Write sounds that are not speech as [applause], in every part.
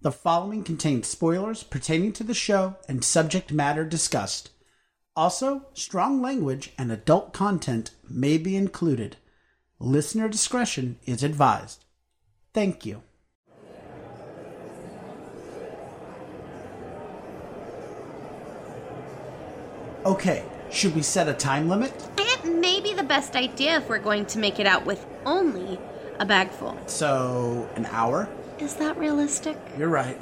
The following contains spoilers pertaining to the show and subject matter discussed. Also, strong language and adult content may be included. Listener discretion is advised. Thank you. Okay, should we set a time limit? It may be the best idea if we're going to make it out with only a bag full. So, an hour? Is that realistic? You're right.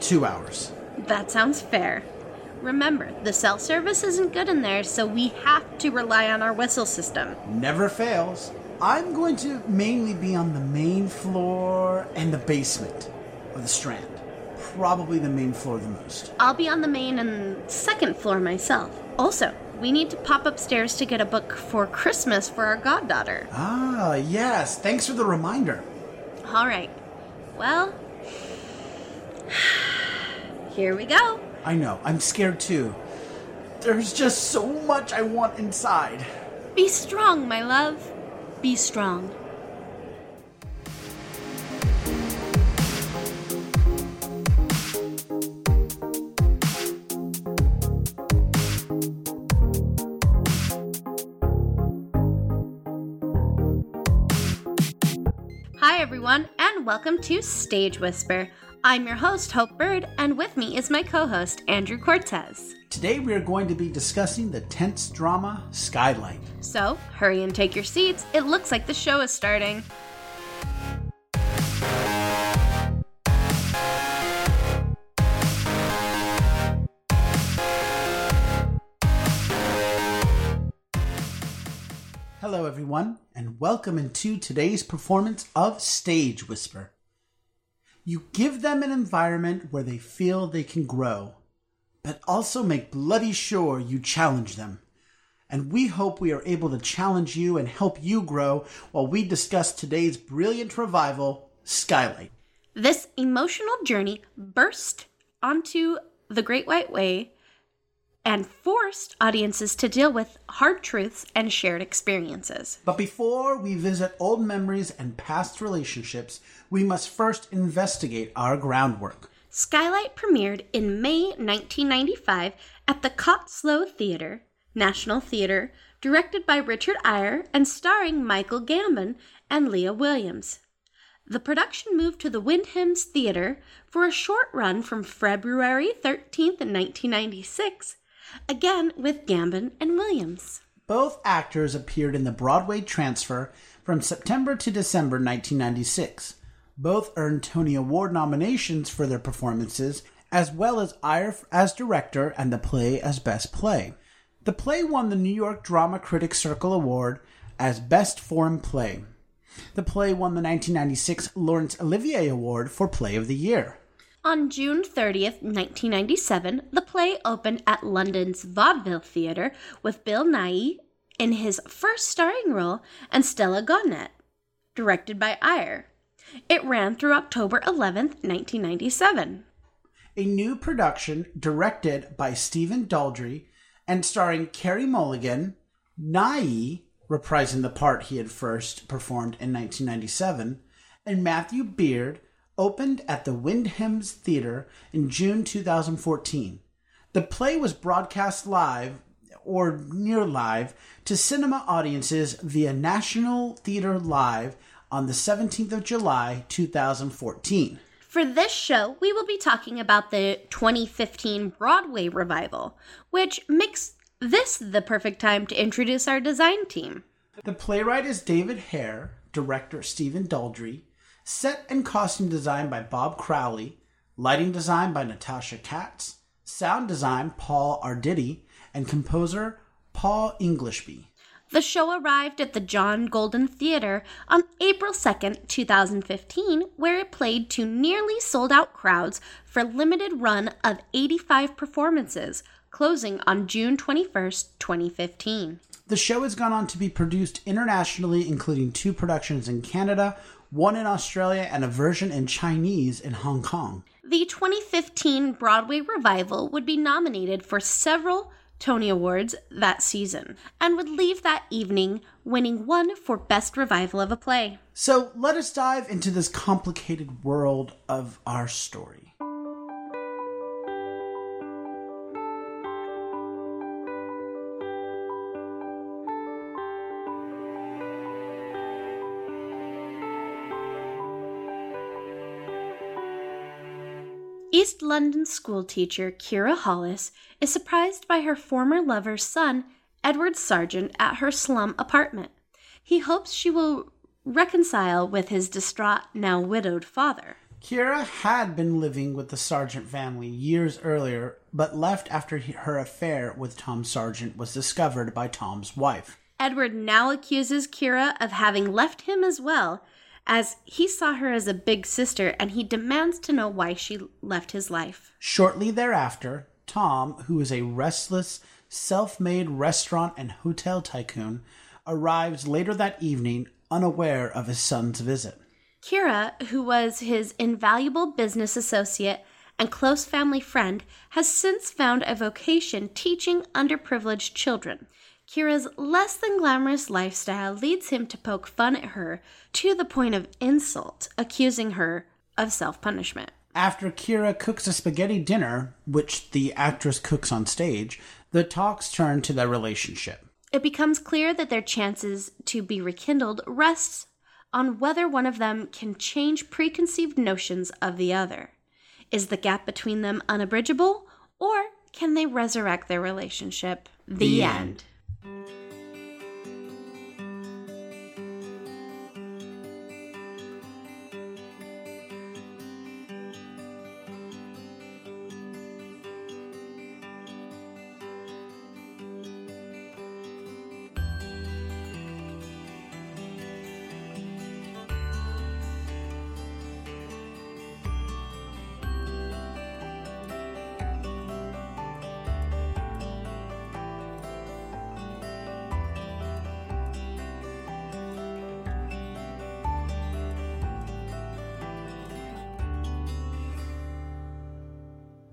Two hours. That sounds fair. Remember, the cell service isn't good in there, so we have to rely on our whistle system. Never fails. I'm going to mainly be on the main floor and the basement of the Strand. Probably the main floor the most. I'll be on the main and second floor myself. Also, we need to pop upstairs to get a book for Christmas for our goddaughter. Ah, yes. Thanks for the reminder. All right. Well, here we go. I know. I'm scared too. There's just so much I want inside. Be strong, my love. Be strong. Hi, everyone, and welcome to Stage Whisper. I'm your host, Hope Bird, and with me is my co host, Andrew Cortez. Today we are going to be discussing the tense drama Skylight. So, hurry and take your seats. It looks like the show is starting. Hello, everyone, and welcome into today's performance of Stage Whisper. You give them an environment where they feel they can grow, but also make bloody sure you challenge them. And we hope we are able to challenge you and help you grow while we discuss today's brilliant revival, Skylight. This emotional journey burst onto the Great White Way and forced audiences to deal with hard truths and shared experiences. But before we visit old memories and past relationships, we must first investigate our groundwork. Skylight premiered in May 1995 at the Cottesloe Theatre, National Theatre, directed by Richard Eyre and starring Michael Gambon and Lia Williams. The production moved to the Wyndham's Theatre for a short run from February 13th, 1996, again with Gambon and Williams. Both actors appeared in the Broadway transfer from September to December 1996. Both earned Tony Award nominations for their performances, as well as Eyre as director and the play as best play. The play won the New York Drama Critics Circle Award as Best Foreign Play. The play won the 1996 Laurence Olivier Award for Play of the Year. On June 30th, 1997, the play opened at London's Vaudeville Theatre with Bill Nighy in his first starring role and Stella Gonet, directed by Eyre. It ran through October 11th, 1997. A new production directed by Stephen Daldry and starring Carey Mulligan, Nighy reprising the part he had first performed in 1997, and Matthew Beard opened at the Wyndham's Theatre in June 2014. The play was broadcast live or near live to cinema audiences via National Theatre Live on the 17th of July 2014. For this show, we will be talking about the 2015 Broadway revival, which makes this the perfect time to introduce our design team. The playwright is David Hare, director Stephen Daldry, set and costume design by Bob Crowley, lighting design by Natasha Katz, sound design Paul Arditi, and composer Paul Englishby. The show arrived at the John Golden Theater on April 2nd, 2015, where it played to nearly sold out crowds for a limited run of 85 performances, closing on June 21st, 2015. The show has gone on to be produced internationally, including two productions in Canada, one in Australia, and a version in Chinese in Hong Kong. The 2015 Broadway revival would be nominated for several Tony Awards that season and would leave that evening winning one for Best Revival of a Play. So let us dive into this complicated world of our story. East London schoolteacher Kyra Hollis is surprised by her former lover's son, Edward Sargent, at her slum apartment. He hopes she will reconcile with his distraught, now widowed father. Kyra had been living with the Sargent family years earlier, but left after he- her affair with Tom Sargent was discovered by Tom's wife. Edward now accuses Kyra of having left him as well, as he saw her as a big sister and he demands to know why she left his life. Shortly thereafter, Tom, who is a restless, self made restaurant and hotel tycoon, arrives later that evening unaware of his son's visit. Kyra, who was his invaluable business associate and close family friend, has since found a vocation teaching underprivileged children. Kyra's less than glamorous lifestyle leads him to poke fun at her to the point of insult, accusing her of self punishment. After Kyra cooks a spaghetti dinner, which the actress cooks on stage, the talks turn to their relationship. It becomes clear that their chances to be rekindled rests on whether one of them can change preconceived notions of the other. Is the gap between them unabridgable, or can they resurrect their relationship? The, The end.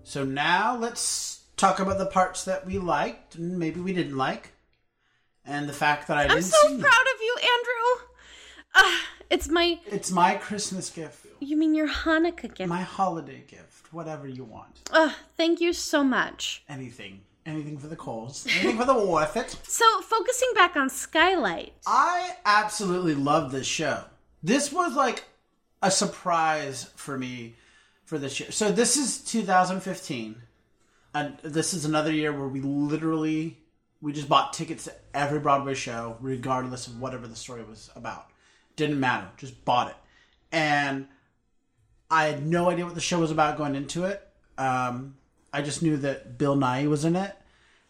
So now let's talk about the parts that we liked and maybe we didn't like, and the fact that I I'm didn't so see proud them. of you, Andrew. Ah, it's my. It's my Christmas gift, You mean your Hanukkah gift? my holiday gift, whatever you want. Ugh, thank you so much. Anything, anything for the coals, anything for the worth it. [laughs] So, focusing back on Skylight. I absolutely love this show. This was like a surprise for me for this year. So this is 2015, and this is another year where we literally we just bought tickets to every Broadway show, regardless of whatever the story was about. Didn't matter, just bought it, and I had no idea what the show was about going into it. Um, I just knew that Bill Nighy was in it.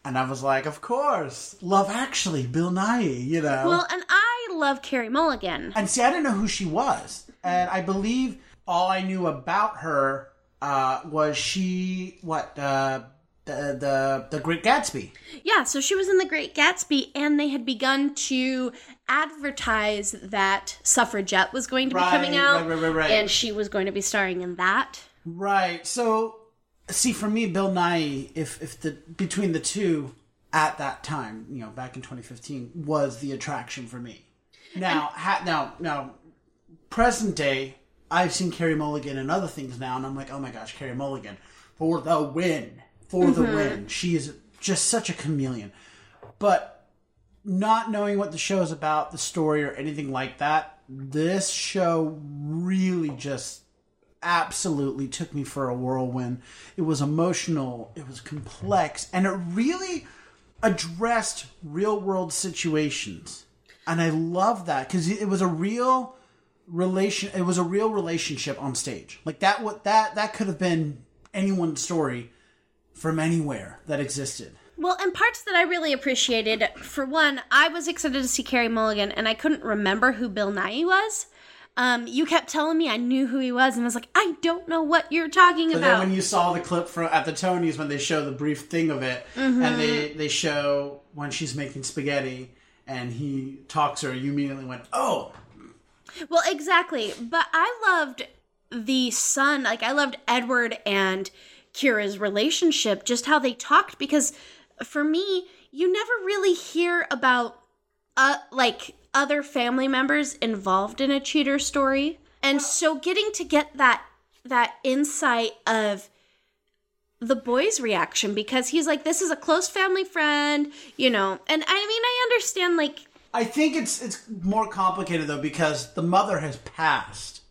And I was like, of course, Love Actually, Bill Nighy, you know. Well, and I love Carey Mulligan. And see, I didn't know who she was, and I believe all I knew about her uh, was she what uh, the the the Great Gatsby. Yeah, so she was in The Great Gatsby, and they had begun to advertise that Suffragette was going to be Right, coming out, right, right, right, right. and she was going to be starring in that. Right. So, see, for me, Bill Nighy, if if the between the two at that time, you know, back in 2015, was the attraction for me. Now, ha- now, now, present day, I've seen Carey Mulligan and other things now, and I'm like, oh my gosh, Carey Mulligan for the win, for the mm-hmm. win. She is just such a chameleon. But not knowing what the show is about, the story, or anything like that, this show really just absolutely took me for a whirlwind. It was emotional, it was complex, and it really addressed real world situations. And I love that because it was a real relation it was a real relationship on stage. Like that what that that could have been anyone's story from anywhere that existed. Well, and parts that I really appreciated, for one, I was excited to see Carey Mulligan, and I couldn't remember who Bill Nighy was. Um, you kept telling me I knew who he was, and I was like, I don't know what you're talking about. then when you saw the clip from at the Tonys when they show the brief thing of it, Mm-hmm. and they they show when she's making spaghetti and he talks her, you immediately went, "Oh, Well, exactly. But I loved the son. Like, I loved Edward and Kyra's relationship, just how they talked, because for me, you never really hear about uh, like other family members involved in a cheater story. And so getting to get that that insight of the boy's reaction because he's like this is a close family friend, you know. And I mean I understand like I think it's it's more complicated though because the mother has passed.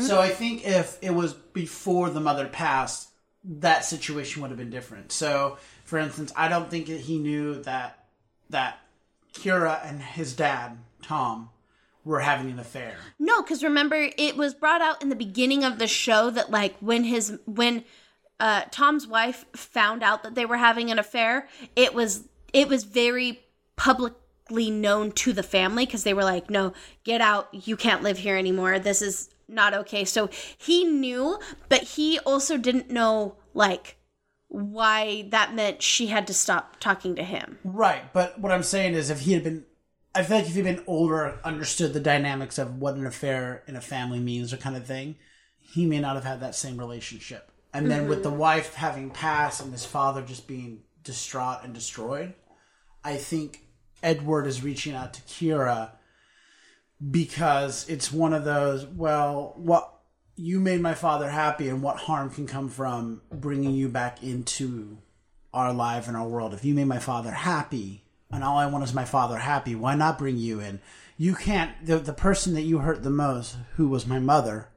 So I think if it was before the mother passed, that situation would have been different. So, for instance, I don't think that he knew that that Kyra and his dad Tom were having an affair. No, because remember, it was brought out in the beginning of the show that like when his when uh, Tom's wife found out that they were having an affair, it was it was very known to the family because they were like, "No, get out! You can't live here anymore. This is not okay." So he knew, but he also didn't know like why that meant she had to stop talking to him. Right, but what I'm saying is if he had been I feel like if he'd been older, understood the dynamics of what an affair in a family means or kind of thing, he may not have had that same relationship. And then with the mm-hmm. wife having passed and his father just being distraught and destroyed, I think Edward is reaching out to Kyra because it's one of those, well, what you made my father happy and what harm can come from bringing you back into our life and our world. If you made my father happy and all I want is my father happy, why not bring you in? You can't, the, the person that you hurt the most, who was my mother,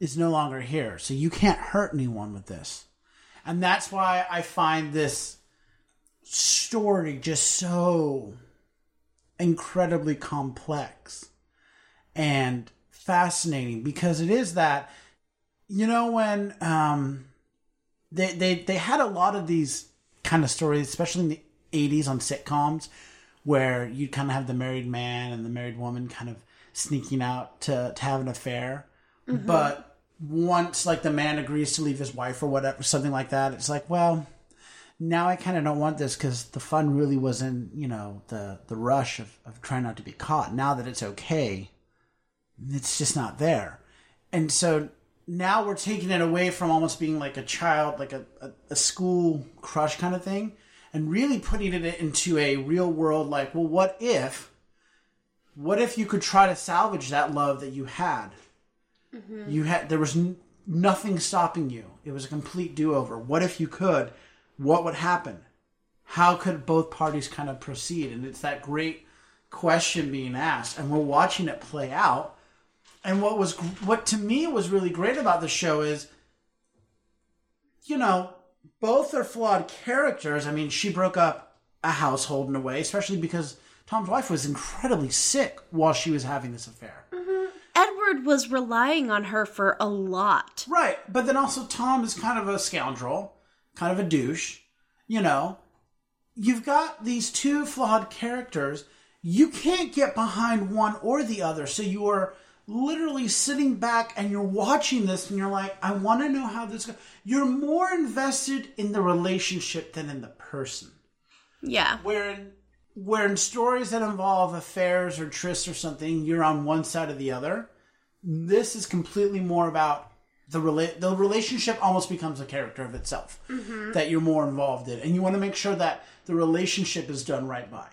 is no longer here. So you can't hurt anyone with this. And that's why I find this story just so incredibly complex and fascinating because it is that you know when um they they they had a lot of these kind of stories especially in the 80s on sitcoms where you'd kind of have the married man and the married woman kind of sneaking out to, to have an affair. But once like the man agrees to leave his wife or whatever something like that it's like well now I kind of don't want this because the fun really was in you know the the rush of, of trying not to be caught. Now that it's okay, it's just not there, and so now we're taking it away from almost being like a child, like a, a, a school crush kind of thing, and really putting it into a real world. Like, well, what if? What if you could try to salvage that love that you had? Mm-hmm. You had there was n- nothing stopping you. It was a complete do over. What if you could? What would happen? How could both parties kind of proceed? And it's that great question being asked, and we're watching it play out. And what was what to me was really great about the show is, you know, both are flawed characters. I mean, she broke up a household in a way, especially because Tom's wife was incredibly sick while she was having this affair. Mm-hmm. Edward was relying on her for a lot. Right, but then also Tom is kind of a scoundrel, kind of a douche. You know, you've got these two flawed characters. You can't get behind one or the other, so you are literally sitting back and you're watching this and you're like, I want to know how this goes. You're more invested in the relationship than in the person. Yeah. Where in, where in stories that involve affairs or trysts or something, you're on one side or the other. This is completely more about the rela- the relationship almost becomes a character of itself mm-hmm. that you're more involved in, and you want to make sure that the relationship is done right by.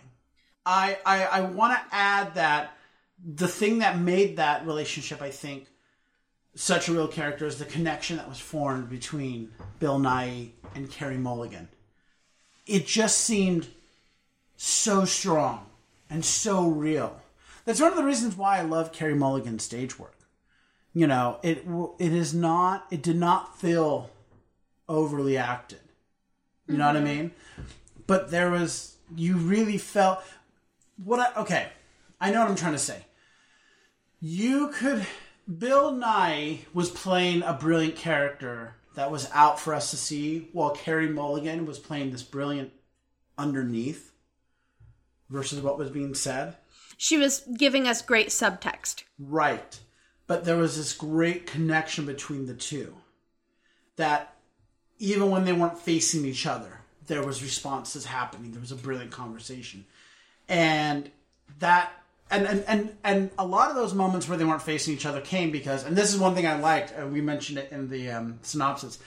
I I, I want to add that the thing that made that relationship, I think, such a real character is the connection that was formed between Bill Nighy and Carey Mulligan. It just seemed so strong and so real. That's one of the reasons why I love Carey Mulligan's stage work. You know, it it is not it did not feel overly acted. You know what I mm-hmm. mean? But there was you really felt what I okay. I know what I'm trying to say. You could Bill Nighy was playing a brilliant character that was out for us to see, while Carey Mulligan was playing this brilliant underneath versus what was being said. She was giving us great subtext. Right. But there was this great connection between the two. That even when they weren't facing each other, there was responses happening. There was a brilliant conversation. And that and and and, and a lot of those moments where they weren't facing each other came because and this is one thing I liked, and we mentioned it in the um, synopsis.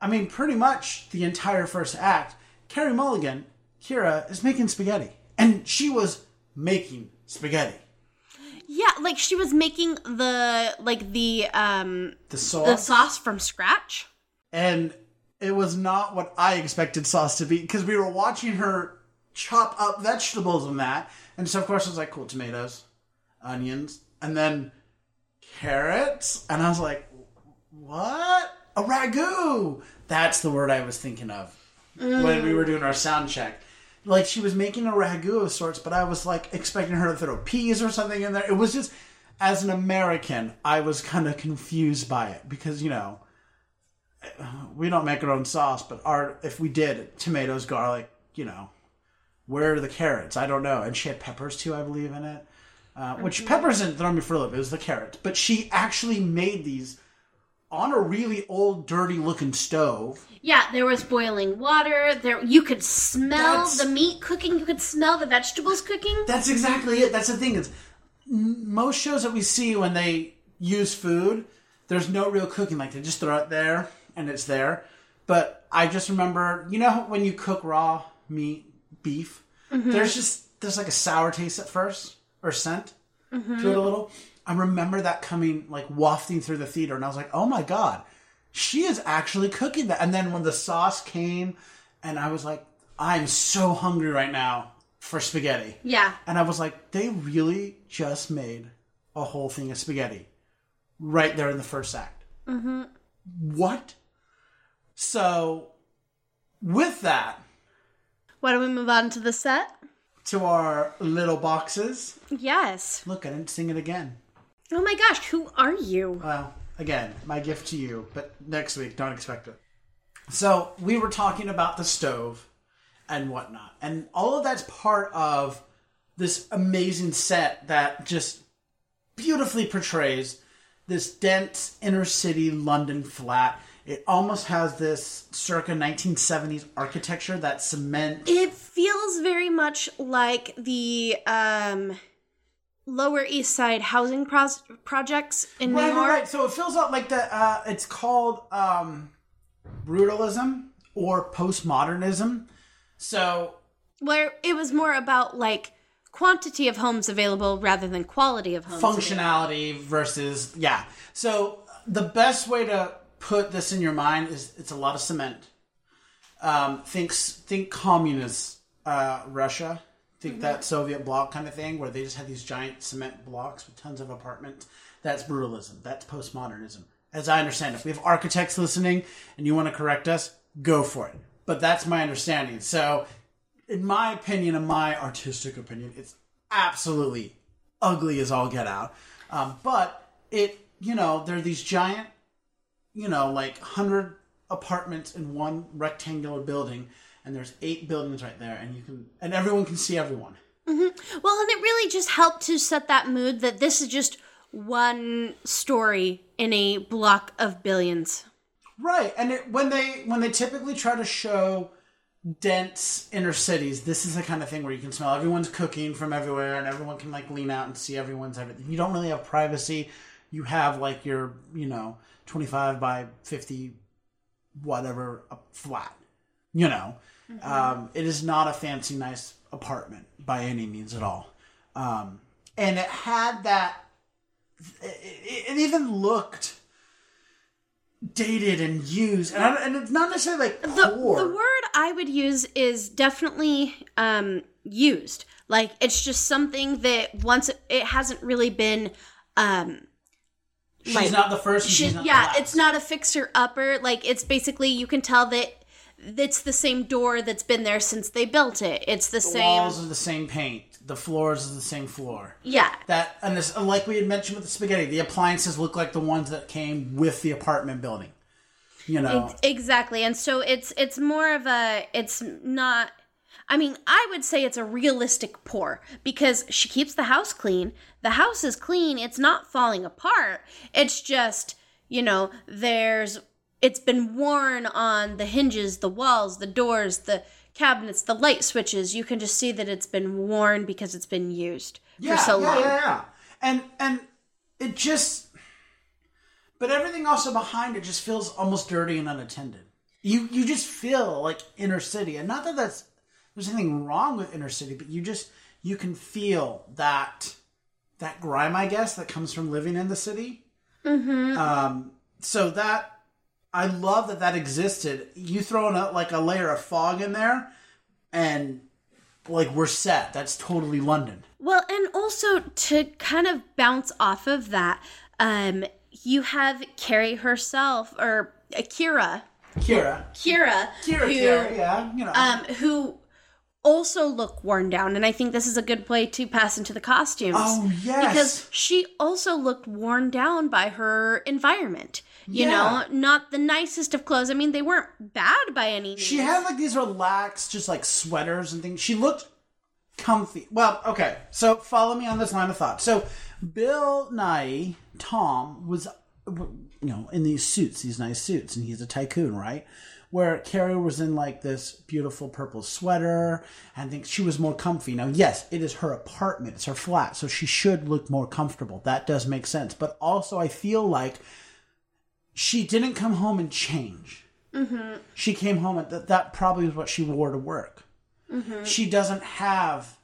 I mean, pretty much the entire first act, Carey Mulligan, Kyra, is making spaghetti. And she was making spaghetti. Yeah, like she was making the like the um The sauce. the sauce from scratch. and it was not what I expected sauce to be because we were watching her chop up vegetables and that, and so of course I was like, cool tomatoes, onions, and then carrots, and I was like, what? A ragu? That's the word I was thinking of when we were doing our sound check. Like she was making a ragu of sorts, but I was like expecting her to throw peas or something in there. It was just, as an American, I was kind of confused by it because you know we don't make our own sauce, but our if we did tomatoes, garlic, you know, where are the carrots? I don't know. And she had peppers too, I believe, in it. Uh, which peppers didn't throw me for a loop. It was the carrots, but she actually made these on a really old, dirty-looking stove. Yeah, there was boiling water. There you could smell That's- the meat cooking. You could smell the vegetables cooking. That's exactly it. That's the thing. M- most shows that we see when they use food, there's no real cooking. Like they just throw it there and it's there. But I just remember, you know, when you cook raw meat, beef, mm-hmm. there's just there's like a sour taste at first or scent to it a little. I remember that coming like wafting through the theater, and I was like, oh my god, she is actually cooking that. And then when the sauce came, and I was like, I'm so hungry right now for spaghetti. Yeah. And I was like, they really just made a whole thing of spaghetti right there in the first act. Mm-hmm. What? So, with that, Why don't we move on to the set? to our little boxes. Yes. Look, I didn't sing it again. Oh my gosh, who are you? Well, again, my gift to you, but next week, don't expect it. So, we were talking about the stove and whatnot, and all of that's part of this amazing set that just beautifully portrays this dense inner city London flat. It almost has this circa 1970s architecture, that cement. It feels very much like the um, Lower East Side housing pros- projects in New York. right, right. So it fills out like the. Uh, it's called um, brutalism or postmodernism. So where it was more about like quantity of homes available rather than quality of homes. functionality versus yeah. So the best way to put this in your mind is it's a lot of cement. Um, think think communist uh, Russia. Think that Soviet bloc kind of thing where they just had these giant cement blocks with tons of apartments. That's brutalism. That's postmodernism. As I understand it, if we have architects listening and you want to correct us, go for it. But that's my understanding. So, in my opinion, in my artistic opinion, it's absolutely ugly as all get out. Um, but it, you know, there are these giant, you know, like hundred apartments in one rectangular building, and there's eight buildings right there, and you can, and everyone can see everyone. Mm-hmm. Well, and it really just helped to set that mood that this is just one story in a block of billions. Right, and it, when they when they typically try to show dense inner cities, this is the kind of thing where you can smell everyone's cooking from everywhere, and everyone can like lean out and see everyone's everything. You don't really have privacy. You have like your you know twenty five by fifty, whatever a flat. You know, um, it is not a fancy nice apartment by any means at all, um, and it had that. It, it even looked dated and used, and, I, and it's not necessarily like The, poor. the word I would use is definitely um, used. Like it's just something that once it, it hasn't really been. Um, she's like- not the first. and She, she's not the yeah, it's not a fixer upper. Like it's basically you can tell that it's the same door that's been there since they built it. It's the, The same. walls are the same paint. The floors are the same floor. Yeah, That and this, and like we had mentioned with the spaghetti, the appliances look like the ones that came with the apartment building. You know, ex- exactly. And so it's it's more of a it's not. I mean, I would say it's a realistic pour because she keeps the house clean. The house is clean. It's not falling apart. It's just, you know, there's it's been worn on the hinges, the walls, the doors, the cabinets, the light switches. You can just see that it's been worn because it's been used yeah, for so yeah, long. yeah, yeah. And and it just, but everything also behind it just feels almost dirty and unattended. You you just feel like inner city, and not that that's there's anything wrong with inner city, but you just you can feel that that grime, I guess, that comes from living in the city. Mm-hmm. Um, so that I love that that existed. You throw in like a layer of fog in there, and like we're set. That's totally London. Well, and also to kind of bounce off of that, um, you have Carey herself or Akira. Kyra. Kyra. Kyra, who, Kyra, yeah, you know. Um, who also look worn down, and I think this is a good play to pass into the costumes. Oh, yes. because she also looked worn down by her environment. You Yeah. know, not the nicest of clothes. I mean, they weren't bad by any means. She had like these relaxed, just like sweaters and things. She looked comfy. Well, okay. So follow me on this line of thought. So Bill Nighy, Tom, was, you know, in these suits, these nice suits, and he's a tycoon, right? Where Carey was in like this beautiful purple sweater, and I think she was more comfy. Now, yes, it is her apartment, it's her flat, so she should look more comfortable. That does make sense. But also, I feel like she didn't come home and change she came home and that that probably was what she wore to work. She doesn't have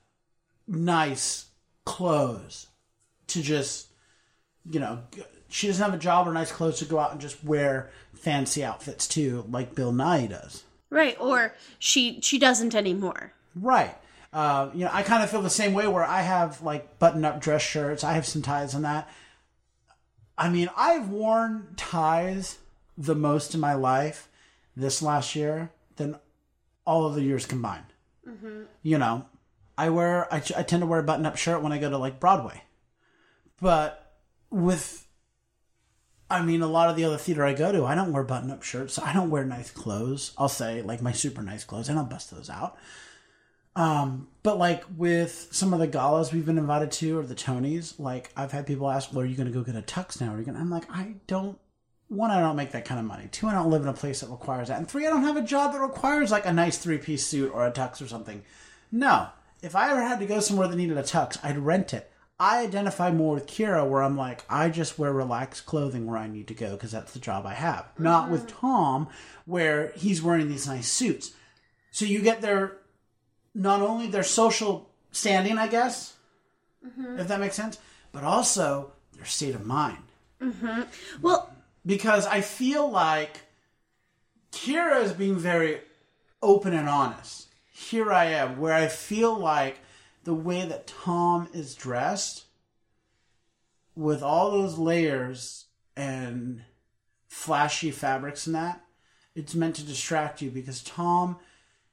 nice clothes to just, you know, she doesn't have a job or nice clothes to go out and just wear fancy outfits too, like Bill Nighy does. right, or she she doesn't anymore. Right. Uh, you know, I kind of feel the same way where I have like button up dress shirts, I have some ties and that. I mean, I've worn ties the most in my life this last year than all of the years combined. Mm-hmm. You know, I wear, I, I tend to wear a button up shirt when I go to like Broadway. But with, I mean, a lot of the other theater I go to, I don't wear button up shirts. I don't wear nice clothes. I'll say, like my super nice clothes. I don't bust those out. Um, but like with some of the galas we've been invited to or the Tonys, like I've had people ask, well, are you going to go get a tux now? Are you going I'm like, I don't, one, I don't make that kind of money. Two, I don't live in a place that requires that. And three, I don't have a job that requires like a nice three piece suit or a tux or something. No. If I ever had to go somewhere that needed a tux, I'd rent it. I identify more with Kyra where I'm like, I just wear relaxed clothing where I need to go because that's the job I have. Not with Tom where he's wearing these nice suits. So you get their not only their social standing, I guess, if that makes sense, but also their state of mind. Mm-hmm. Well, Because I feel like Kyra is being very open and honest. Here I am, where I feel like the way that Tom is dressed, with all those layers and flashy fabrics and that, it's meant to distract you because Tom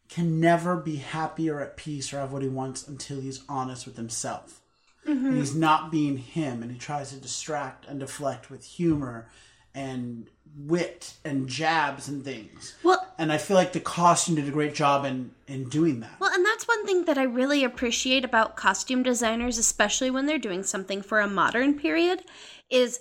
can never be happy or at peace or have what he wants until he's honest with himself. And he's not being him, and he tries to distract and deflect with humor and wit and jabs and things. well, And I feel like the costume did a great job in in doing that. Well, and that's one thing that I really appreciate about costume designers, especially when they're doing something for a modern period, is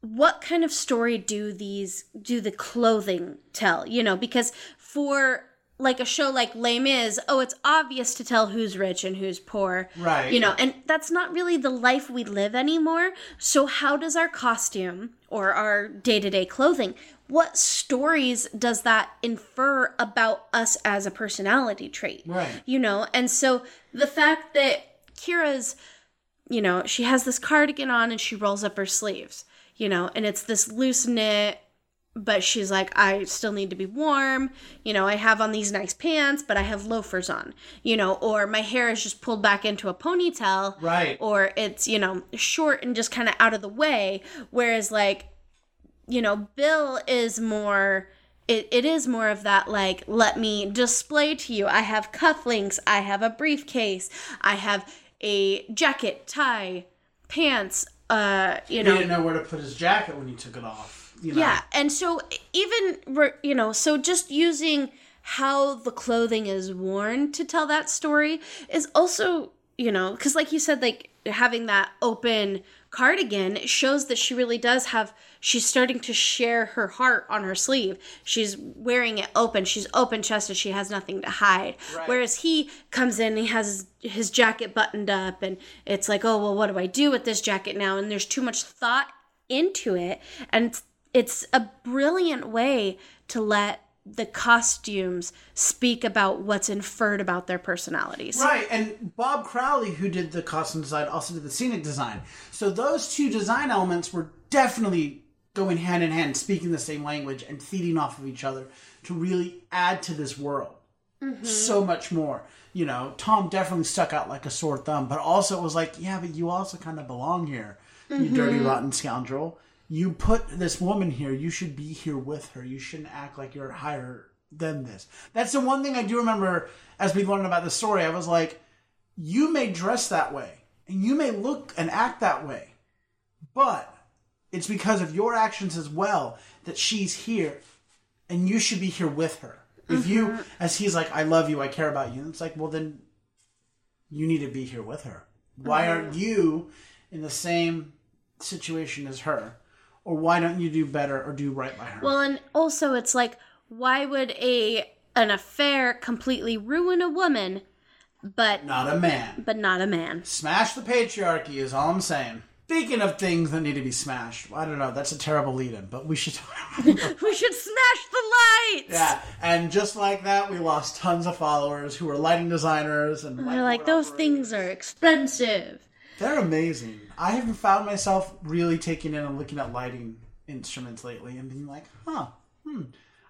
what kind of story do these do the clothing tell? You know, because for like a show like Les Mis, oh, it's obvious to tell who's rich and who's poor. Right. You know, and that's not really the life we live anymore. So how does our costume or our day-to-day clothing, what stories does that infer about us as a personality trait? Right. You know, and so the fact that Kyra's you know, she has this cardigan on and she rolls up her sleeves, you know, and it's this loose knit, but she's like, I still need to be warm. You know, I have on these nice pants, but I have loafers on, you know, or my hair is just pulled back into a ponytail. Right. Or it's, you know, short and just kind of out of the way. Whereas, like, you know, Bill is more. It, it is more of that like let me display to you i have cufflinks i have a briefcase i have a jacket tie pants uh you He didn't know where to put his jacket when he took it off. You know? yeah and so even you know so just using how the clothing is worn to tell that story is also you know because like you said like having that open cardigan shows that she really does have she's starting to share her heart on her sleeve. She's wearing it open. She's open chested she has nothing to hide. Right. whereas he comes in he has his, his jacket buttoned up and it's like oh well what do i do with this jacket now? And there's too much thought into it. And it's, it's a brilliant way to let the costumes speak about what's inferred about their personalities. Right, and Bob Crowley, who did the costume design, also did the scenic design. So those two design elements were definitely going hand in hand, speaking the same language and feeding off of each other to really add to this world mm-hmm. so much more. You know, Tom definitely stuck out like a sore thumb, but also it was like, yeah, but you also kind of belong here, you dirty, mm-hmm. rotten scoundrel. You put this woman here, you should be here with her. You shouldn't act like you're higher than this. That's the one thing I do remember as we learned about the story. I was like, you may dress that way, and you may look and act that way, but it's because of your actions as well that she's here, and you should be here with her. If you, mm-hmm. as he's like, I love you, I care about you, it's like, well, then you need to be here with her. Why aren't you in the same situation as her? Or why don't you do better or do right by her? Well, and also it's like, why would a an affair completely ruin a woman, but Not a man. but not a man? Smash the patriarchy is all I'm saying. Speaking of things that need to be smashed, I don't know, that's a terrible lead in, but we should [laughs] [laughs] We should smash the lights. Yeah, and just like that, we lost tons of followers who were lighting designers and They're like those things are expensive. They're amazing. I haven't found myself really taking in and looking at lighting instruments lately and being like, huh, hmm,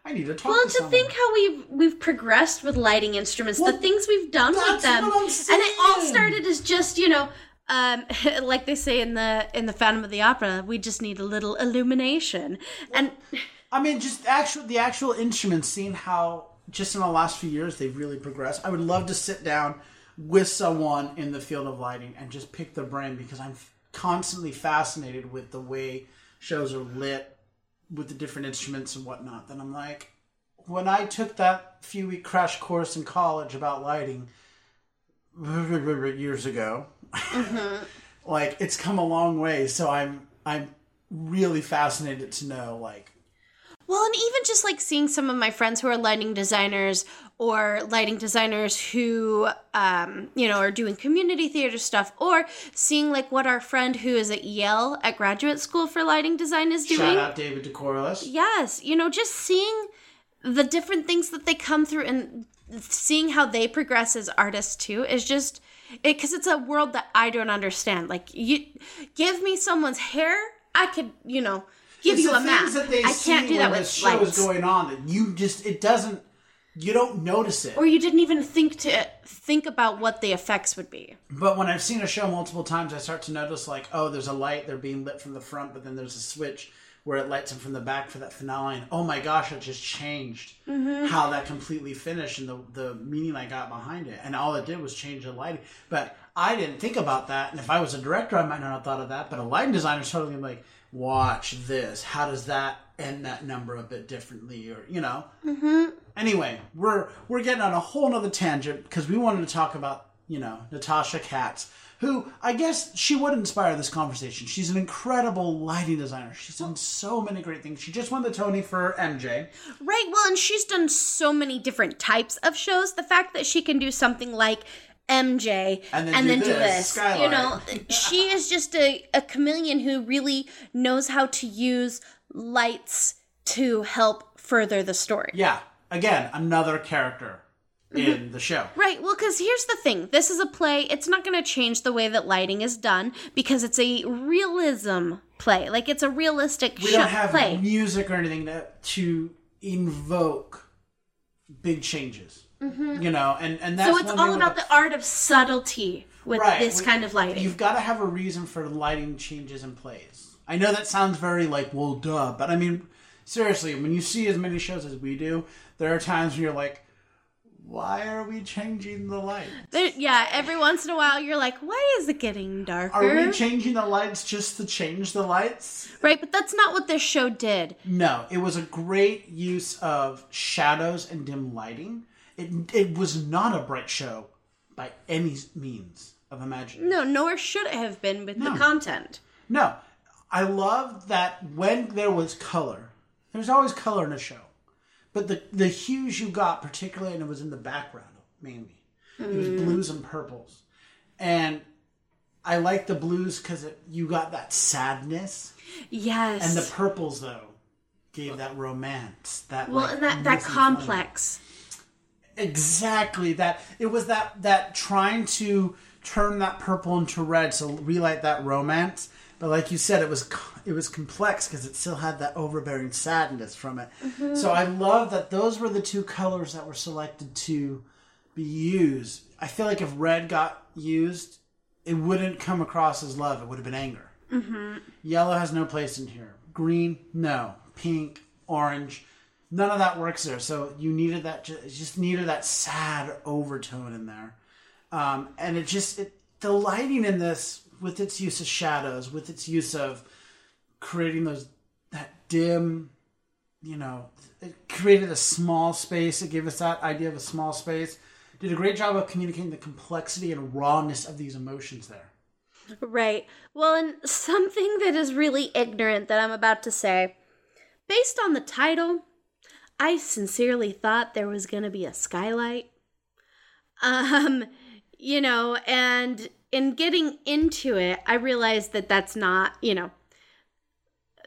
I need to talk Well, to to think how we've we've progressed with lighting instruments, Well, the things we've done with them, what I'm and it all started as just you know, um, [laughs] like they say in the in the Phantom of the Opera, we just need a little illumination, and [laughs] I mean, just actual the actual instruments, seeing how just in the last few years they've really progressed. I would love to sit down with someone in the field of lighting and just pick their brain because I'm constantly fascinated with the way shows are lit with the different instruments and whatnot. Then I'm like, when I took that few week crash course in college about lighting years ago, mm-hmm. [laughs] like it's come a long way. So I'm I'm really fascinated to know like Well, and even just like seeing some of my friends who are lighting designers or lighting designers who, um, you know, are doing community theater stuff, or seeing like what our friend who is at Yale at graduate school for lighting design is doing. Shout out David DeCoros. Yes, you know, just seeing the different things that they come through and seeing how they progress as artists too is just because it's a world that I don't understand. Like, you give me someone's hair, I could, you know, give It's you a map. that they I see can't do that when with the show lights. is going on that you just it doesn't you don't notice it. or you didn't even think to think about what the effects would be. But when I've seen a show multiple times, I start to notice like, oh, there's a light, they're being lit from the front, but then there's a switch where it lights them from the back for that finale. And oh my gosh, it just changed Mm-hmm. how that completely finished and the the meaning I got behind it. And all it did was change the lighting. But I didn't think about that. And if I was a director, I might not have thought of that. But a lighting designer's totally gonna like, watch this. How does that end that number a bit differently? Or you know. Mm-hmm. Anyway, we're we're getting on a whole nother tangent because we wanted to talk about you know Natasha Katz, who I guess she would inspire this conversation. She's an incredible lighting designer. She's done so many great things. She just won the Tony for MJ. Right. Well, and she's done so many different types of shows. The fact that she can do something like MJ And then do do this, this, Skylark. you know, she is just a, a chameleon who really knows how to use lights to help further the story. Yeah, again, another character mm-hmm. in the show. Right. Well, because here's the thing this is a play. It's not going to change the way that lighting is done because it's a realism play. Like, it's a realistic show. We show, don't have play. music or anything to, to invoke big changes. Mm-hmm. You know, and and that's so it's all about the art of subtlety with Right, this we- kind of lighting. You've got to have a reason for lighting changes in plays. I know that sounds very like, well, duh, but I mean, seriously, when you see as many shows as we do, there are times when you're like, why are we changing the light? There, yeah, every once in a while you're like, why is it getting darker? Are we changing the lights just to change the lights? right, but that's not what this show did. No, it was a great use of shadows and dim lighting. It, it was not a bright show by any means of imagination. No, nor should it have been with No. the content. No, I love that when there was color, there's always color in a show, but the the hues you got, particularly, and it was in the background mainly, it was mm. blues and purples, and I like the blues because you got that sadness, Yes. and the purples though gave that romance. That Well, like, and that that feeling. Exactly that. It was that that trying to turn that purple into red, so relight that romance. But like you said, it was it was complex because it still had that overbearing sadness from it. Mm-hmm. So I love that those were the two colors that were selected to be used. I feel like if red got used, it wouldn't come across as love. It would have been anger. Mm-hmm. Yellow has no place in here. Green, no. Pink, orange, none of that works there. So you needed that, just needed that sad overtone in there. Um, and it just, it, the lighting in this, with its use of shadows, with its use of creating those, that dim, you know, it created a small space. It gave us that idea of a small space. Did a great job of communicating the complexity and rawness of these emotions there. Right. Well, and something that is really ignorant that I'm about to say, based on the title, I sincerely thought there was going to be a skylight. Um, you know, and in getting into it, I realized that that's not, you know,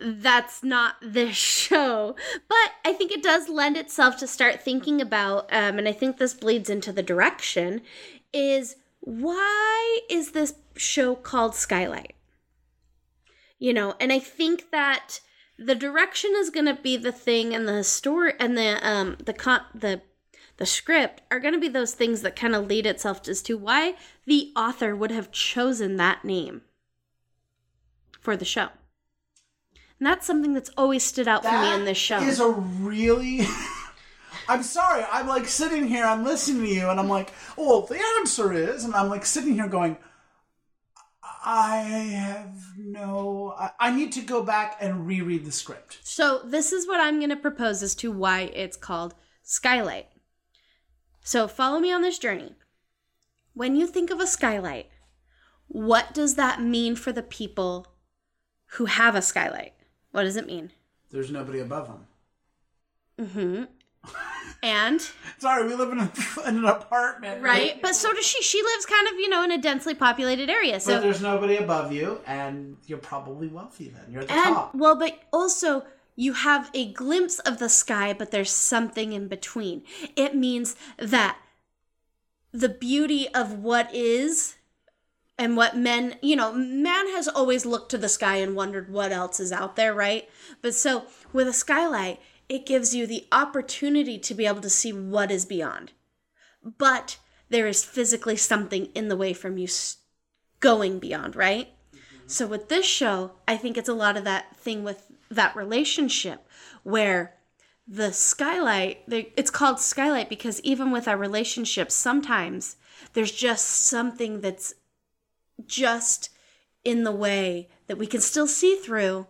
that's not [laughs] this show. But I think it does lend itself to start thinking about, um, and I think this bleeds into the direction, is why is this show called Skylight? You know, and I think that the direction is going to be the thing, and the story and the um the con the the script are going to be those things that kind of lead itself as to why the author would have chosen that name for the show. And that's something that's always stood out for me in this show. Is a really. [laughs] I'm sorry. I'm like sitting here. I'm listening to you, and I'm like, "Oh, the answer is," and I'm like sitting here going, "I have no. I, I need to go back and reread the script." So, this is what I'm going to propose as to why it's called Skylight. So, follow me on this journey. When you think of a skylight, what does that mean for the people who have a skylight? What does it mean? There's nobody above them. Mm-hmm. And, Sorry, we live in, a, [laughs] in an apartment, right? But so does she. She lives kind of, you know, in a densely populated area. But So, there's nobody above you, and you're probably wealthy. Then you're at the and, top. well, but also, you have a glimpse of the sky, but there's something in between. It means that the beauty of what is and what men, you know, man has always looked to the sky and wondered what else is out there, right? But so with a skylight, it gives you the opportunity to be able to see what is beyond. But there is physically something in the way from you going beyond, right? Mm-hmm. So with this show, I think it's a lot of that thing with that relationship where the skylight, it's called skylight because even with our relationships, sometimes there's just something that's just in the way that we can still see through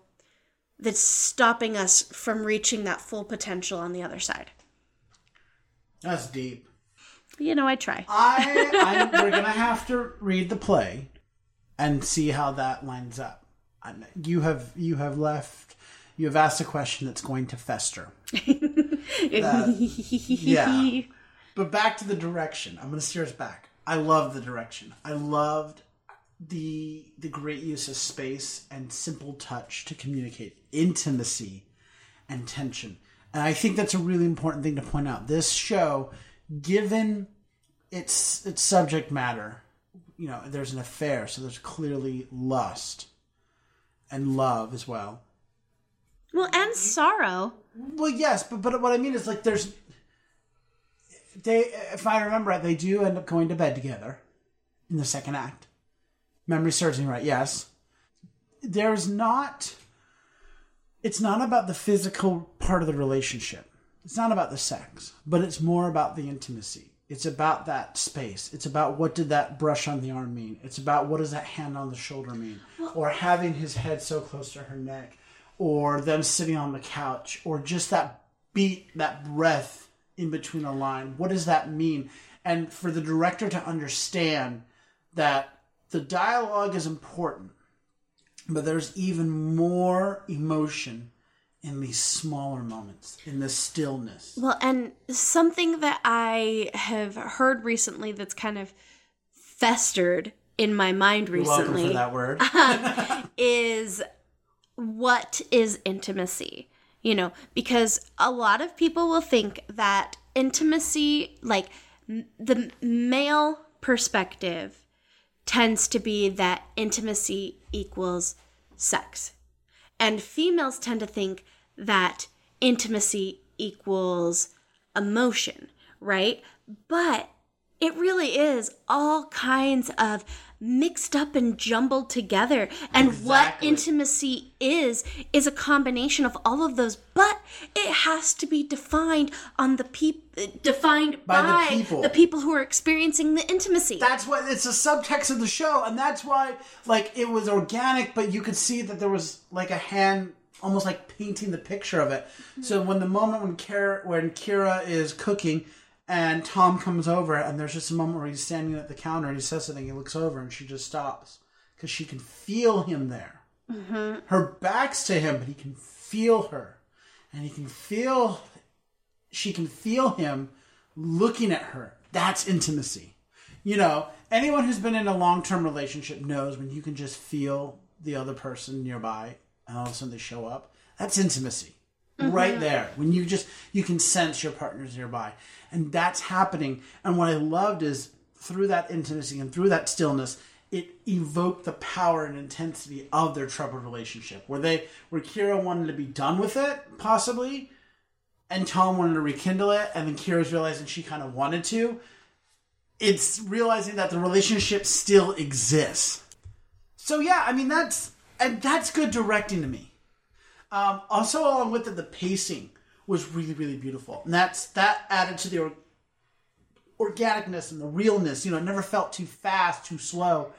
that's stopping us from reaching that full potential on the other side. That's deep. You know, I try. I, I'm, we're gonna have to read the play and see how that lines up. You have you have left. You have asked a question that's going to fester. [laughs] yeah. [laughs] But back to the direction. I'm going to steer us back. I love the direction. I loved the the great use of space and simple touch to communicate intimacy and tension. And I think that's a really important thing to point out. This show, given its its subject matter, you know, there's an affair, so there's clearly lust and love as well. Well, and sorrow. Well, yes, but but what I mean is like there's they if I remember right, they do end up going to bed together in the second act. Memory serves me right. Yes, there's not. It's not about the physical part of the relationship. It's not about the sex, but it's more about the intimacy. It's about that space. It's about what did that brush on the arm mean. It's about what does that hand on the shoulder mean, or having his head so close to her neck, or them sitting on the couch, or just that beat, that breath in between a line. What does that mean? And for the director to understand that the dialogue is important, but there's even more emotion in these smaller moments, in the stillness. Well, and something that I have heard recently that's kind of festered in my mind Welcome recently for that word. [laughs] is what is intimacy? you know, because a lot of people will think that intimacy, like m- the male perspective, tends to be that intimacy equals sex. And females tend to think that intimacy equals emotion, right? But it really is all kinds of mixed up and jumbled together. And what intimacy is, is a combination of all of those, but it has to be defined on the peop- defined By by, the people. the people who are experiencing the intimacy. That's what it's a subtext of the show, and that's why like it was organic, but you could see that there was like a hand almost like painting the picture of it. So when the moment when Kyra when Kyra is cooking and Tom comes over and there's just a moment where he's standing at the counter and he says something, he looks over and she just stops because she can feel him there. Mm-hmm. Her back's to him, but he can feel her, and he can feel she can feel him looking at her. That's intimacy. You know, anyone who's been in a long term relationship knows when you can just feel the other person nearby and all of a sudden they show up. That's intimacy. Right mm-hmm. there. When you just you can sense your partner's nearby. And that's happening. And what I loved is through that intimacy and through that stillness, it evoked the power and intensity of their troubled relationship. Where they where Kyra wanted to be done with it, possibly, and Tom wanted to rekindle it, and then Kyra's realizing she kind of wanted to. It's realizing that the relationship still exists. So yeah, I mean that's and that's good directing to me. Um, also, along with it, the pacing was really really beautiful, and that's that added to the or- organicness and the realness. You know, it never felt too fast, too slow.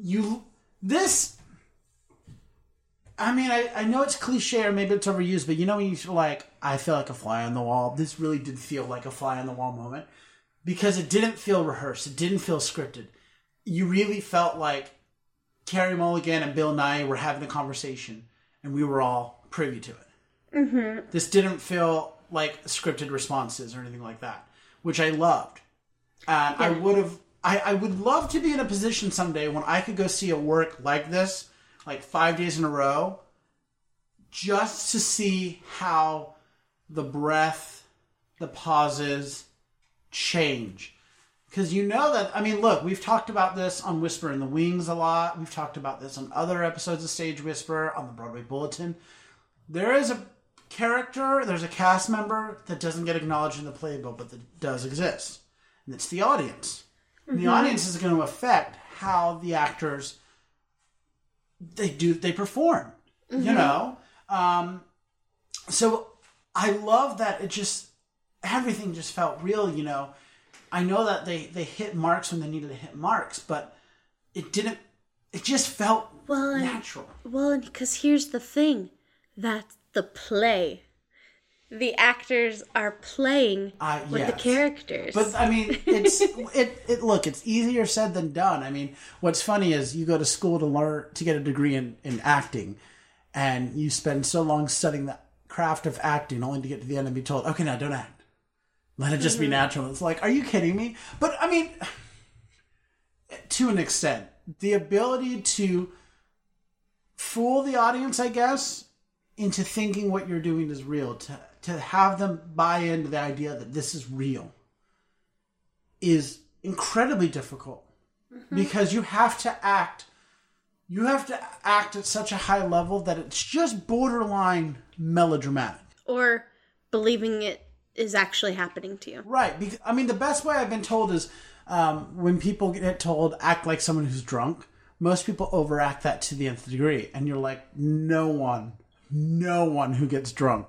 You this I mean, I, I know it's cliche or maybe it's overused, but you know when you feel like, I feel like a fly on the wall. This really did feel like a fly on the wall moment because it didn't feel rehearsed. It didn't feel scripted. You really felt like Carey Mulligan and Bill Nighy were having a conversation and we were all privy to it. Mm-hmm. This didn't feel like scripted responses or anything like that, which I loved. And I would have, I, I would love to be in a position someday when I could go see a work like this, like five days in a row, just to see how the breath, the pauses change. Because you know that, I mean, look, we've talked about this on Whisper in the Wings a lot. We've talked about this on other episodes of Stage Whisper, on the Broadway Bulletin. There is a character, there's a cast member that doesn't get acknowledged in the playbill, but that does exist. And it's the audience. And the audience is going to affect how the actors they do they perform you know? Um so i love that it just everything just felt real you know? I know that they they hit marks when they needed to hit marks but it didn't it just felt Well, and- natural. Well, because here's the thing that's the play. The actors are playing Uh, with the characters. But I mean, [laughs] it's it, it. Look, it's easier said than done. I mean, what's funny is you go to school to learn to get a degree in in acting, and you spend so long studying the craft of acting, only to get to the end and be told, "Okay, now don't act. Let it just be natural." It's like, are you kidding me? But I mean, [sighs] to an extent, the ability to fool the audience, I guess, into thinking what you're doing is real, to to have them buy into the idea that this is real is incredibly difficult because you have to act you have to act at such a high level that it's just borderline melodramatic. or believing it is actually happening to you. Right. Because, I mean, the best way I've been told is um, when people get told act like someone who's drunk, most people overact that to the nth degree. And you're like, no one, no one who gets drunk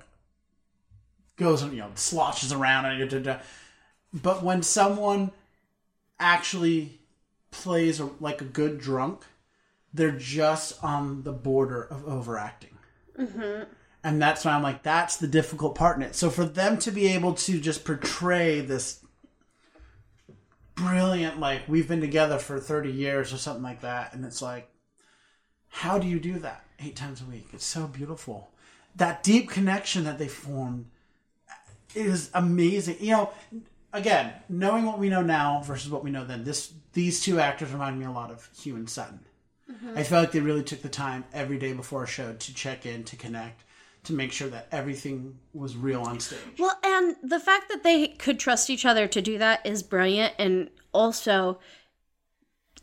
goes, you know, sloshes around. And da, da, da. But when someone actually plays a, like a good drunk, they're just on the border of overacting. Mm-hmm. And that's why I'm like, that's the difficult part in it. So for them to be able to just portray this brilliant, like, we've been together for 30 years or something like that, and it's like, how do you do that eight times a week? It's so beautiful. That deep connection that they formed is amazing. You know, again, knowing what we know now versus what we know then, this these two actors remind me a lot of Hugh and Sutton. Mm-hmm. I felt like they really took the time every day before a show to check in, to connect, to make sure that everything was real on stage. Well, and the fact that they could trust each other to do that is brilliant and also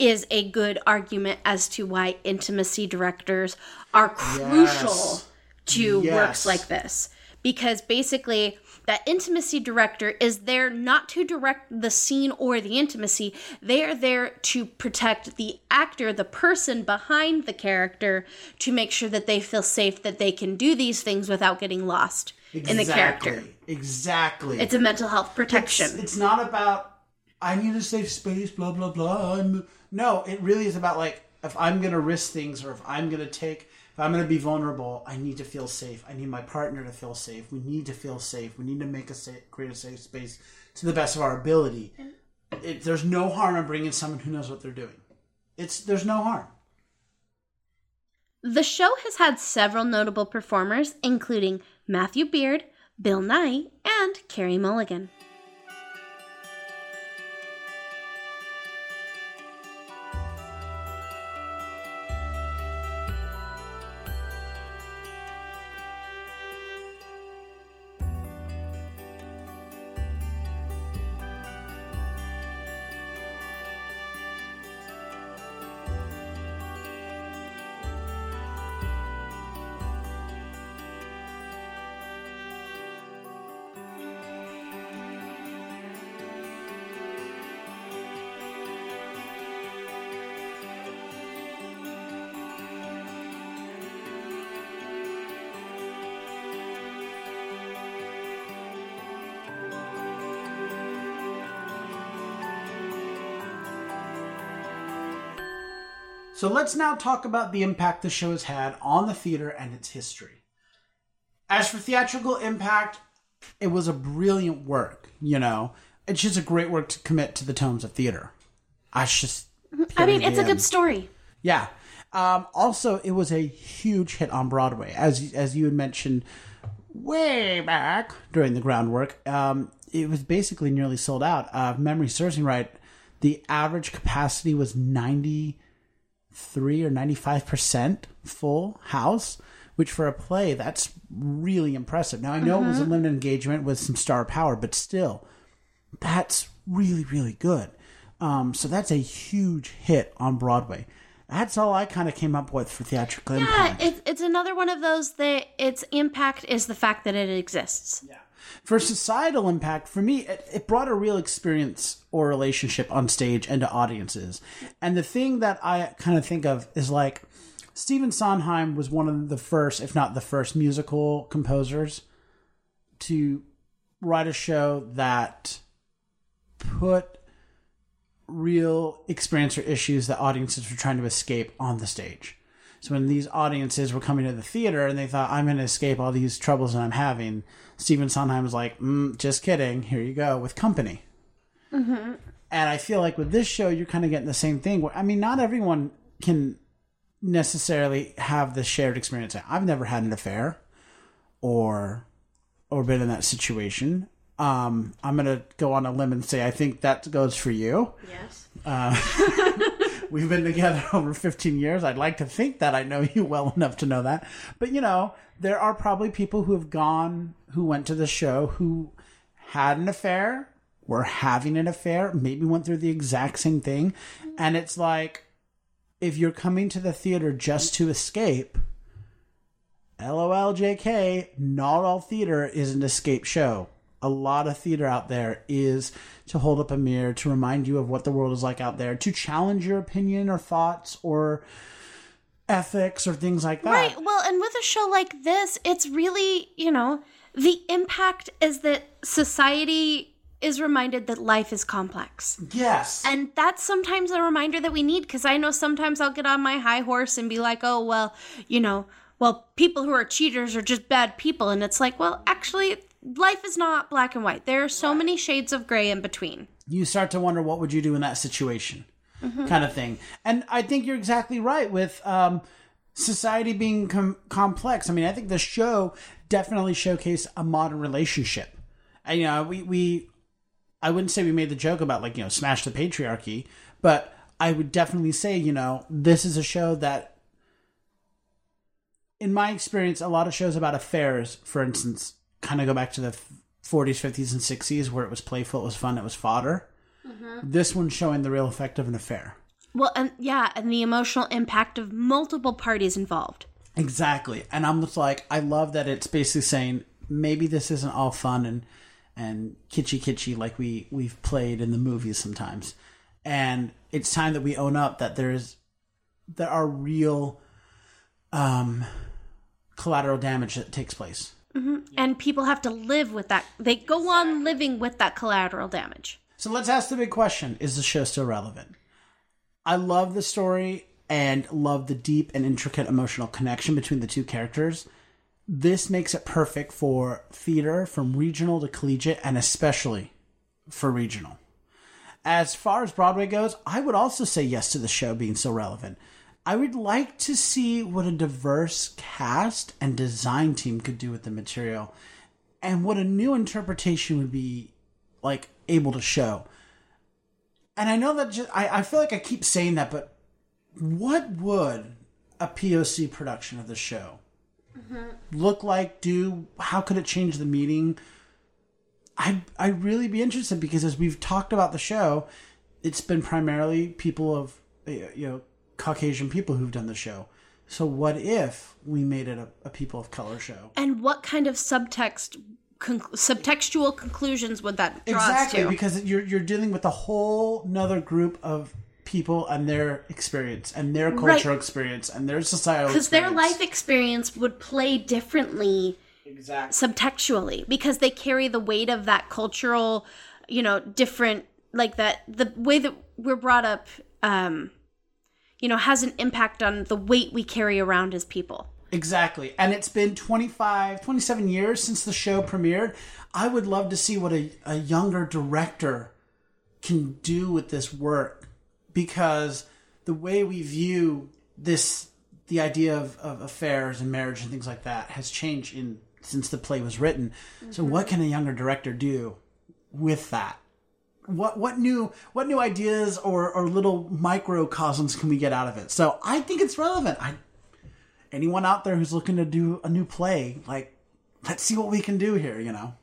is a good argument as to why intimacy directors are crucial Yes. to Yes. works like this. Because basically, that intimacy director is there not to direct the scene or the intimacy. They are there to protect the actor, the person behind the character, to make sure that they feel safe that they can do these things without getting lost in the character. Exactly. It's a mental health protection. It's, it's not about I need a safe space, blah blah blah. I'm, no, it really is about like if I'm gonna risk things or if I'm gonna take if I'm gonna be vulnerable, I need to feel safe. I need my partner to feel safe. We need to feel safe. We need to make a safe, create a safe space to the best of our ability. It, there's no harm in bringing someone who knows what they're doing. It's there's no harm. The show has had several notable performers, including Matthew Beard, Bill Nighy, and Carey Mulligan. So let's now talk about the impact the show has had on the theater and its history. As for theatrical impact, it was a brilliant work, you know. It's just a great work to commit to the tones of theater. I just I mean, it's a good story. Yeah. Um, also, it was a huge hit on Broadway, as as you had mentioned way back during the groundwork. Um, it was basically nearly sold out. Uh, memory serves me right, the average capacity was ninety three or ninety five percent full house, which for a play that's really impressive. Now I know it was a limited engagement with some star power, but still, that's really really good. Um, so that's a huge hit on Broadway. That's all I kind of came up with for theatrical Yeah, impact. it's it's another one of those that its impact is the fact that it exists. Yeah. For societal impact, for me, it, it brought a real experience or relationship on stage and to audiences. And the thing that I kind of think of is like Stephen Sondheim was one of the first, if not the first, musical composers to write a show that put real experience or issues that audiences were trying to escape on the stage. So when these audiences were coming to the theater and they thought, I'm going to escape all these troubles that I'm having, Stephen Sondheim was like, mm, just kidding. Here you go with company. And I feel like with this show, you're kind of getting the same thing. Where, I mean, not everyone can necessarily have the shared experience. I've never had an affair or or been in that situation. Um, I'm gonna go on a limb and say I think that goes for you. Yes. [laughs] We've been together [laughs] over 15 years. I'd like to think that I know [laughs] you well enough to know that. But you know, there are probably people who have gone, who went to the show, who had an affair, were having an affair, maybe went through the exact same thing. And it's like, if you're coming to the theater just to escape, LOL JK, not all theater is an escape show. A lot of theater out there is to hold up a mirror, to remind you of what the world is like out there, to challenge your opinion or thoughts or ethics or things like that. Right. Well, and with a show like this, it's really, you know, the impact is that society is reminded that life is complex. Yes. And that's sometimes a reminder that we need because I know sometimes I'll get on my high horse and be like, oh, well, you know, well, people who are cheaters are just bad people. And it's like, well, actually, life is not black and white. There are so many shades of gray in between. you start to wonder what would you do in that situation? Kind of thing. And i think you're exactly right with um, society being com- complex. I mean i think the show definitely showcased a modern relationship. And you know we, we i wouldn't say we made the joke about like you know smash the patriarchy but i would definitely say you know this is a show that in my experience, a lot of shows about affairs, for instance, kind of go back to the 40s, 50s, and 60s where it was playful, it was fun, it was fodder. This one's showing the real effect of an affair. Well, and yeah, and the emotional impact of multiple parties involved. Exactly. And I'm just like, I love that it's basically saying maybe this isn't all fun and and kitschy kitschy like we we've played in the movies sometimes. And it's time that we own up that there's there are real um collateral damage that takes place. Mm-hmm. And people have to live with that. They go on living with that collateral damage. So let's ask the big question Is the show still relevant? I love the story and love the deep and intricate emotional connection between the two characters. This makes it perfect for theater from regional to collegiate and especially for regional. As far as Broadway goes, I would also say yes to the show being so relevant. I would like to see what a diverse cast and design team could do with the material and what a new interpretation would be like able to show. And I know that just, I, I feel like I keep saying that, but what would a POC production of the show mm-hmm. look like? Do how could it change the meeting? I I'd really be interested because as we've talked about the show, it's been primarily people of you know Caucasian people who've done the show. So what if we made it a, a people of color show? And what kind of subtext, con- subtextual conclusions would that draw Exactly, us to? because you're you're dealing with a whole another group of people and their experience and their cultural experience and their societal Because their life experience would play differently exactly subtextually because they carry the weight of that cultural, you know, different like that the way that we're brought up um you know has an impact on the weight we carry around as people. exactly. And it's been 25 27 years since the show premiered. I would love to see what a, a younger director can do with this work because the way we view this the idea of, of affairs and marriage and things like that has changed in since the play was written. So mm-hmm. what can a younger director do with that what what new what new ideas or or little microcosms can we get out of it? So i think it's relevant. I anyone out there who's looking to do a new play like let's see what we can do here you know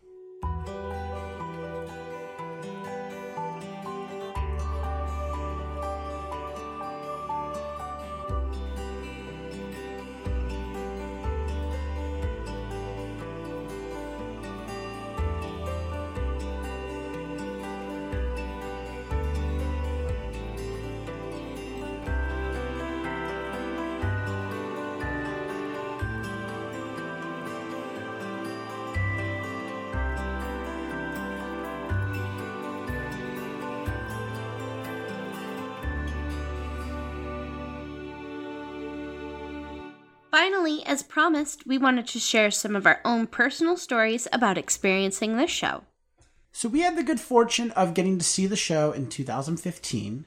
promised, we wanted to share some of our own personal stories about experiencing this show. So we had the good fortune of getting to see the show in 2015,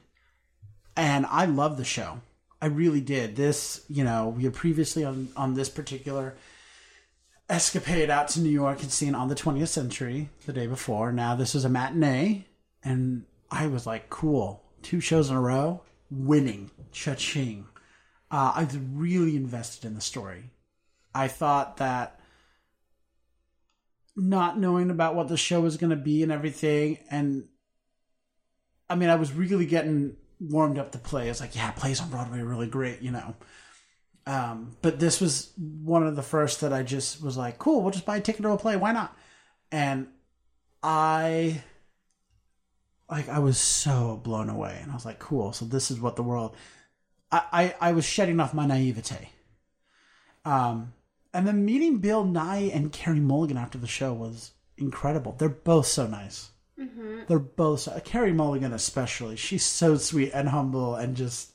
and I love the show. I really did. This, you know, we had previously on on this particular escapade out to New York and seen on the 20th Century the day before. Now this was a matinee, and I was like, cool, two shows in a row, winning, cha-ching. Uh, I was really invested in the story. I thought that not knowing about what the show was going to be and everything and i mean i was really getting warmed up to play. It's like yeah plays on broadway are really great you know? Um, but this was one of the first that i just was like cool we'll just buy a ticket to a play why not? And i like i was so blown away and i was like cool so this is what the world i i, I was shedding off my naivete. Um and then meeting Bill Nighy and Carey Mulligan after the show was incredible. They're both so nice. Mm-hmm. They're both so, Carey Mulligan especially. She's so sweet and humble and just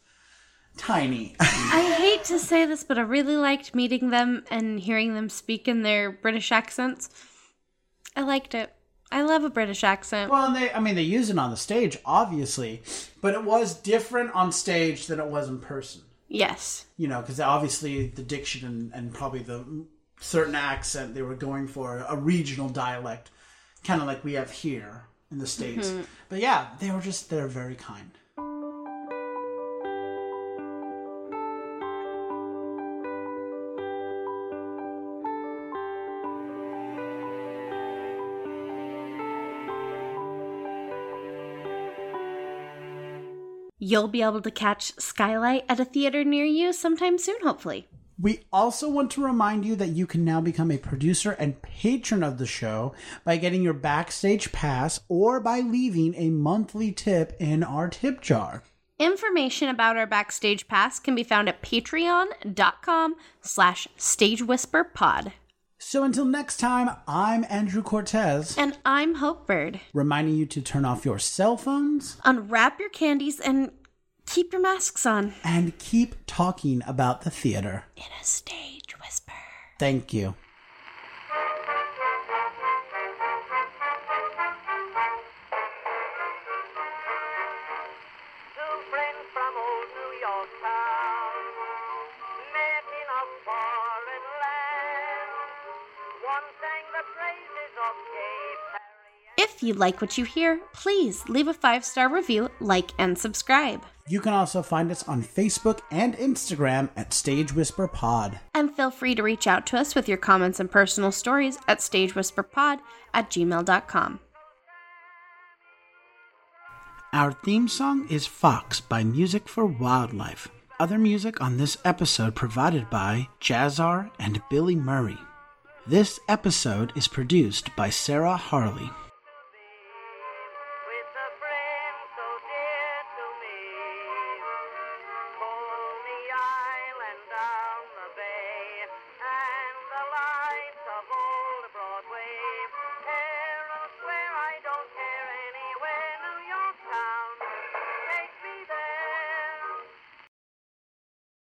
tiny. [laughs] I hate to say this, but I really liked meeting them and hearing them speak in their British accents. I liked it. I love a British accent. well, and they I mean they use it on the stage obviously, but it was different on stage than it was in person. Yes. You know, because obviously the diction and, and probably the certain accent they were going for a regional dialect, kind of like we have here in the states. Mm-hmm. But yeah, they were just they're very kind. You'll be able to catch Skylight at a theater near you sometime soon, hopefully. We also want to remind you that you can now become a producer and patron of the show by getting your backstage pass or by leaving a monthly tip in our tip jar. Information about our backstage pass can be found at patreon.com slash stagewhisperpod. So until next time, I'm Andrew Cortez, And I'm Hope Bird. reminding you to turn off your cell phones Unwrap your candies and keep your masks on. and keep talking about the theater. In a stage whisper. Thank you. You like what you hear, please leave a five star review, like, and subscribe. You can also find us on Facebook and Instagram at Stage Whisper Pod. And feel free to reach out to us with your comments and personal stories at stagewhisperpod at gmail.com. Our theme song is Fox by Music for Wildlife. Other music on this episode provided by Jazzar and Billy Murray. This episode is produced by Sarah Harley.